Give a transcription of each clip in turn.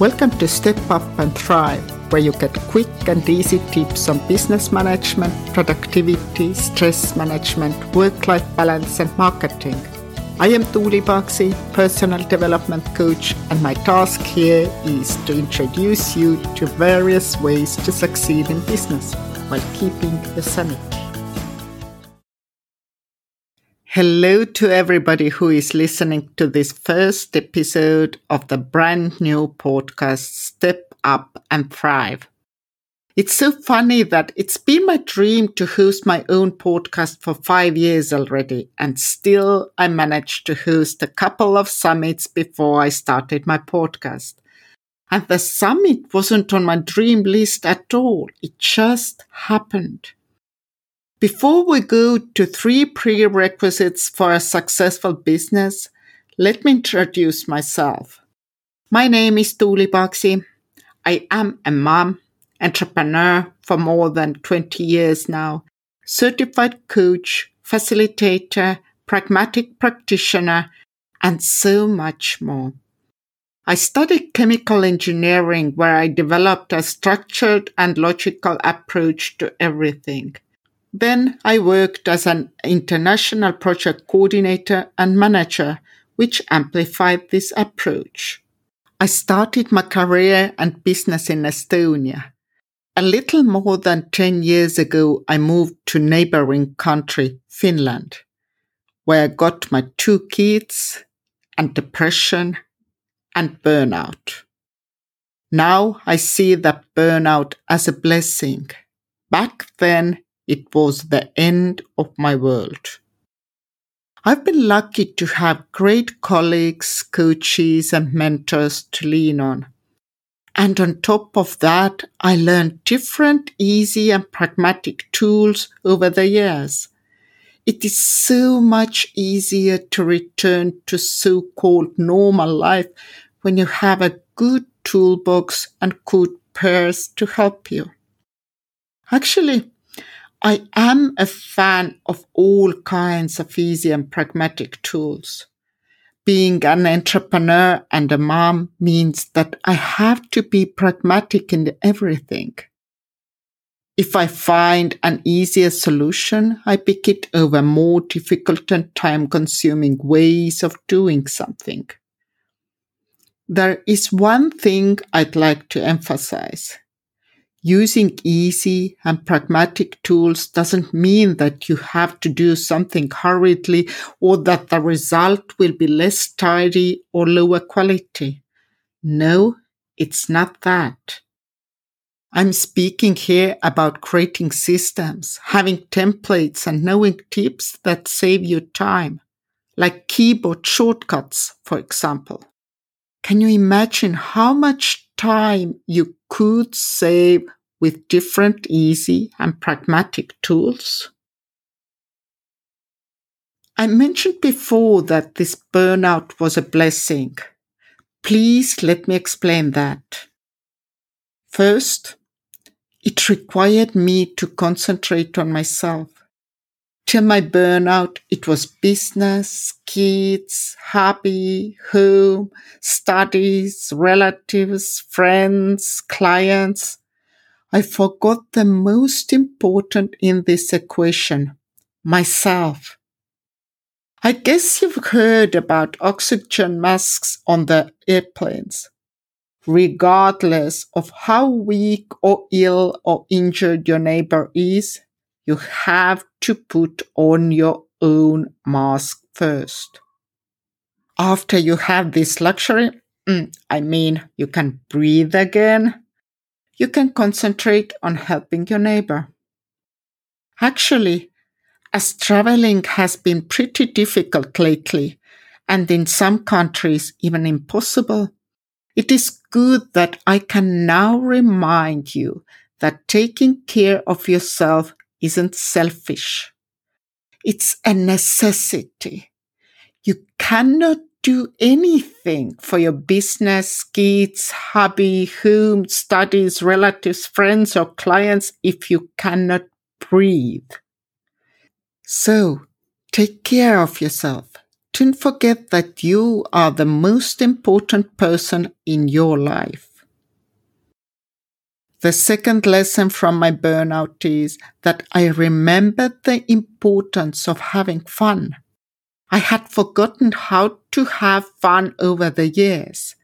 Welcome to Step Up and Thrive, where you get quick and easy tips on business management, productivity, stress management, work life balance, and marketing. I am Tuuli Paksi, personal development coach, and my task here is to introduce you to various ways to succeed in business while keeping the sanity. Hello to everybody who is listening to this first episode of the brand new podcast Step Up and Thrive. It's so funny that it's been my dream to host my own podcast for five years already, and still I managed to host a couple of summits before I started my podcast. And the summit wasn't on my dream list at all, it just happened. Before we go to three prerequisites for a successful business, let me introduce myself. My name is Tuuli Paksi. I am a mom, entrepreneur for more than 20 years now, certified coach, facilitator, pragmatic practitioner, and so much more. I studied chemical engineering where I developed a structured and logical approach to everything. Then I worked as an international project coordinator and manager, which amplified this approach. I started my career and business in Estonia. A little more than 10 years ago, I moved to neighboring country, Finland, where I got my two kids and depression and burnout. Now I see that burnout as a blessing. Back then, it was the end of my world. I've been lucky to have great colleagues, coaches, and mentors to lean on. And on top of that, I learned different easy and pragmatic tools over the years. It is so much easier to return to so called normal life when you have a good toolbox and good peers to help you. Actually, I am a fan of all kinds of easy and pragmatic tools. Being an entrepreneur and a mom means that I have to be pragmatic in everything. If I find an easier solution, I pick it over more difficult and time consuming ways of doing something. There is one thing I'd like to emphasize. Using easy and pragmatic tools doesn't mean that you have to do something hurriedly or that the result will be less tidy or lower quality. No, it's not that. I'm speaking here about creating systems, having templates and knowing tips that save you time, like keyboard shortcuts, for example. Can you imagine how much time you could save with different easy and pragmatic tools? I mentioned before that this burnout was a blessing. Please let me explain that. First, it required me to concentrate on myself. Till my burnout, it was business, kids, hobby, home, studies, relatives, friends, clients. I forgot the most important in this equation myself. I guess you've heard about oxygen masks on the airplanes. Regardless of how weak or ill or injured your neighbor is, you have to put on your own mask first. After you have this luxury, mm, I mean, you can breathe again, you can concentrate on helping your neighbor. Actually, as traveling has been pretty difficult lately, and in some countries even impossible, it is good that I can now remind you that taking care of yourself isn't selfish. It's a necessity. You cannot do anything for your business, kids, hobby, home, studies, relatives, friends, or clients if you cannot breathe. So take care of yourself. Don't forget that you are the most important person in your life. The second lesson from my burnout is that I remembered the importance of having fun. I had forgotten how to have fun over the years.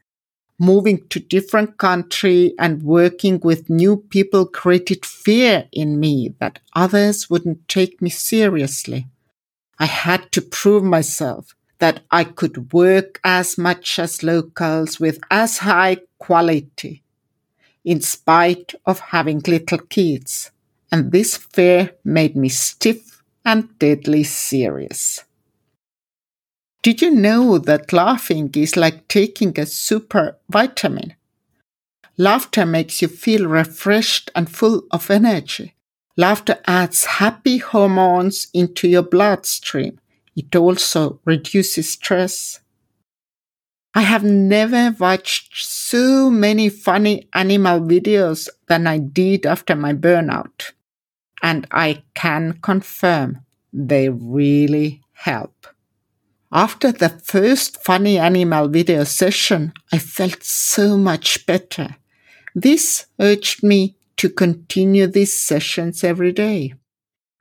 Moving to different country and working with new people created fear in me that others wouldn't take me seriously. I had to prove myself that I could work as much as locals with as high quality in spite of having little kids. And this fear made me stiff and deadly serious. Did you know that laughing is like taking a super vitamin? Laughter makes you feel refreshed and full of energy. Laughter adds happy hormones into your bloodstream. It also reduces stress. I have never watched so many funny animal videos than I did after my burnout. And I can confirm they really help. After the first funny animal video session, I felt so much better. This urged me to continue these sessions every day,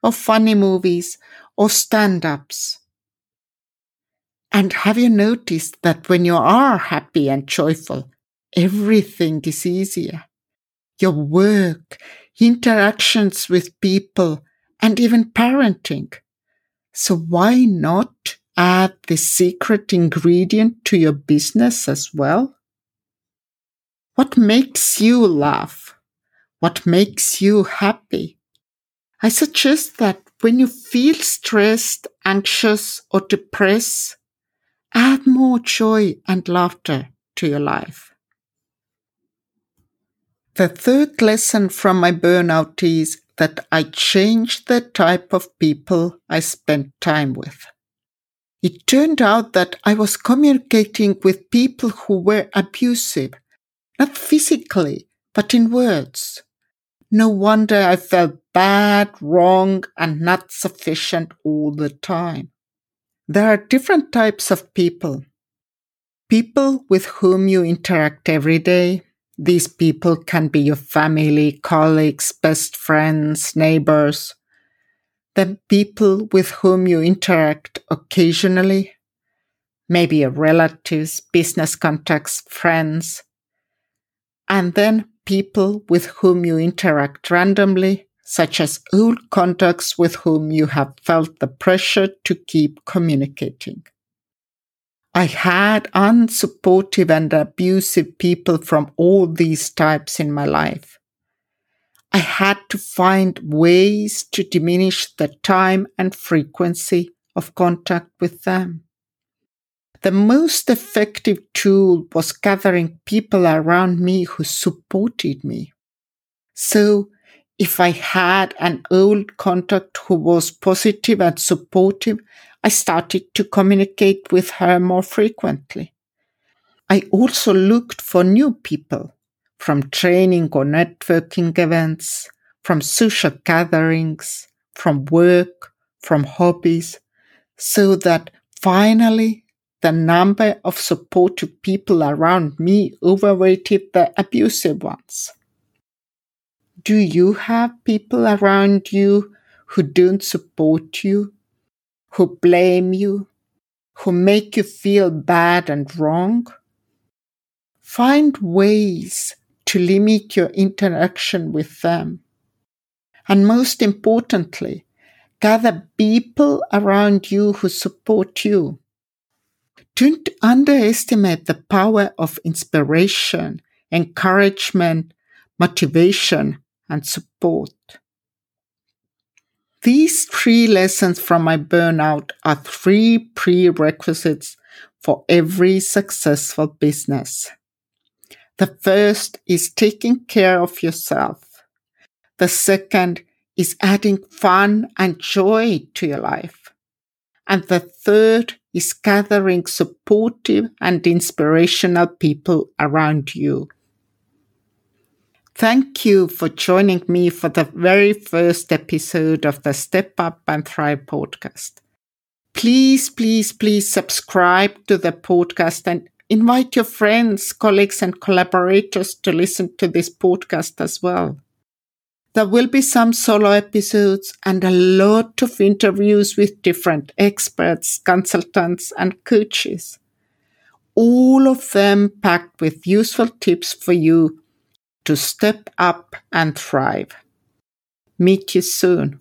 or funny movies, or stand ups. And have you noticed that when you are happy and joyful, everything is easier? Your work, interactions with people, and even parenting. So why not add the secret ingredient to your business as well? What makes you laugh? what makes you happy. I suggest that when you feel stressed, anxious, or depressed, add more joy and laughter to your life. The third lesson from my burnout is that I changed the type of people I spent time with. It turned out that I was communicating with people who were abusive, not physically, but in words. No wonder I felt bad, wrong, and not sufficient all the time. There are different types of people. People with whom you interact every day. These people can be your family, colleagues, best friends, neighbors. Then people with whom you interact occasionally. Maybe your relatives, business contacts, friends. And then people with whom you interact randomly, such as old contacts with whom you have felt the pressure to keep communicating. I had unsupportive and abusive people from all these types in my life. I had to find ways to diminish the time and frequency of contact with them. The most effective tool was gathering people around me who supported me. So if I had an old contact who was positive and supportive, I started to communicate with her more frequently. I also looked for new people from training or networking events, from social gatherings, from work, from hobbies, so that finally the number of supportive people around me overweighted the abusive ones. Do you have people around you who don't support you, who blame you, who make you feel bad and wrong? Find ways to limit your interaction with them. And most importantly, gather people around you who support you. Don't underestimate the power of inspiration, encouragement, motivation, and support. These three lessons from my burnout are three prerequisites for every successful business. The first is taking care of yourself. The second is adding fun and joy to your life. And the third is gathering supportive and inspirational people around you. Thank you for joining me for the very first episode of the Step Up and Thrive podcast. Please, please, please subscribe to the podcast and Invite your friends, colleagues, and collaborators to listen to this podcast as well. There will be some solo episodes and a lot of interviews with different experts, consultants, and coaches. All of them packed with useful tips for you to step up and thrive. Meet you soon.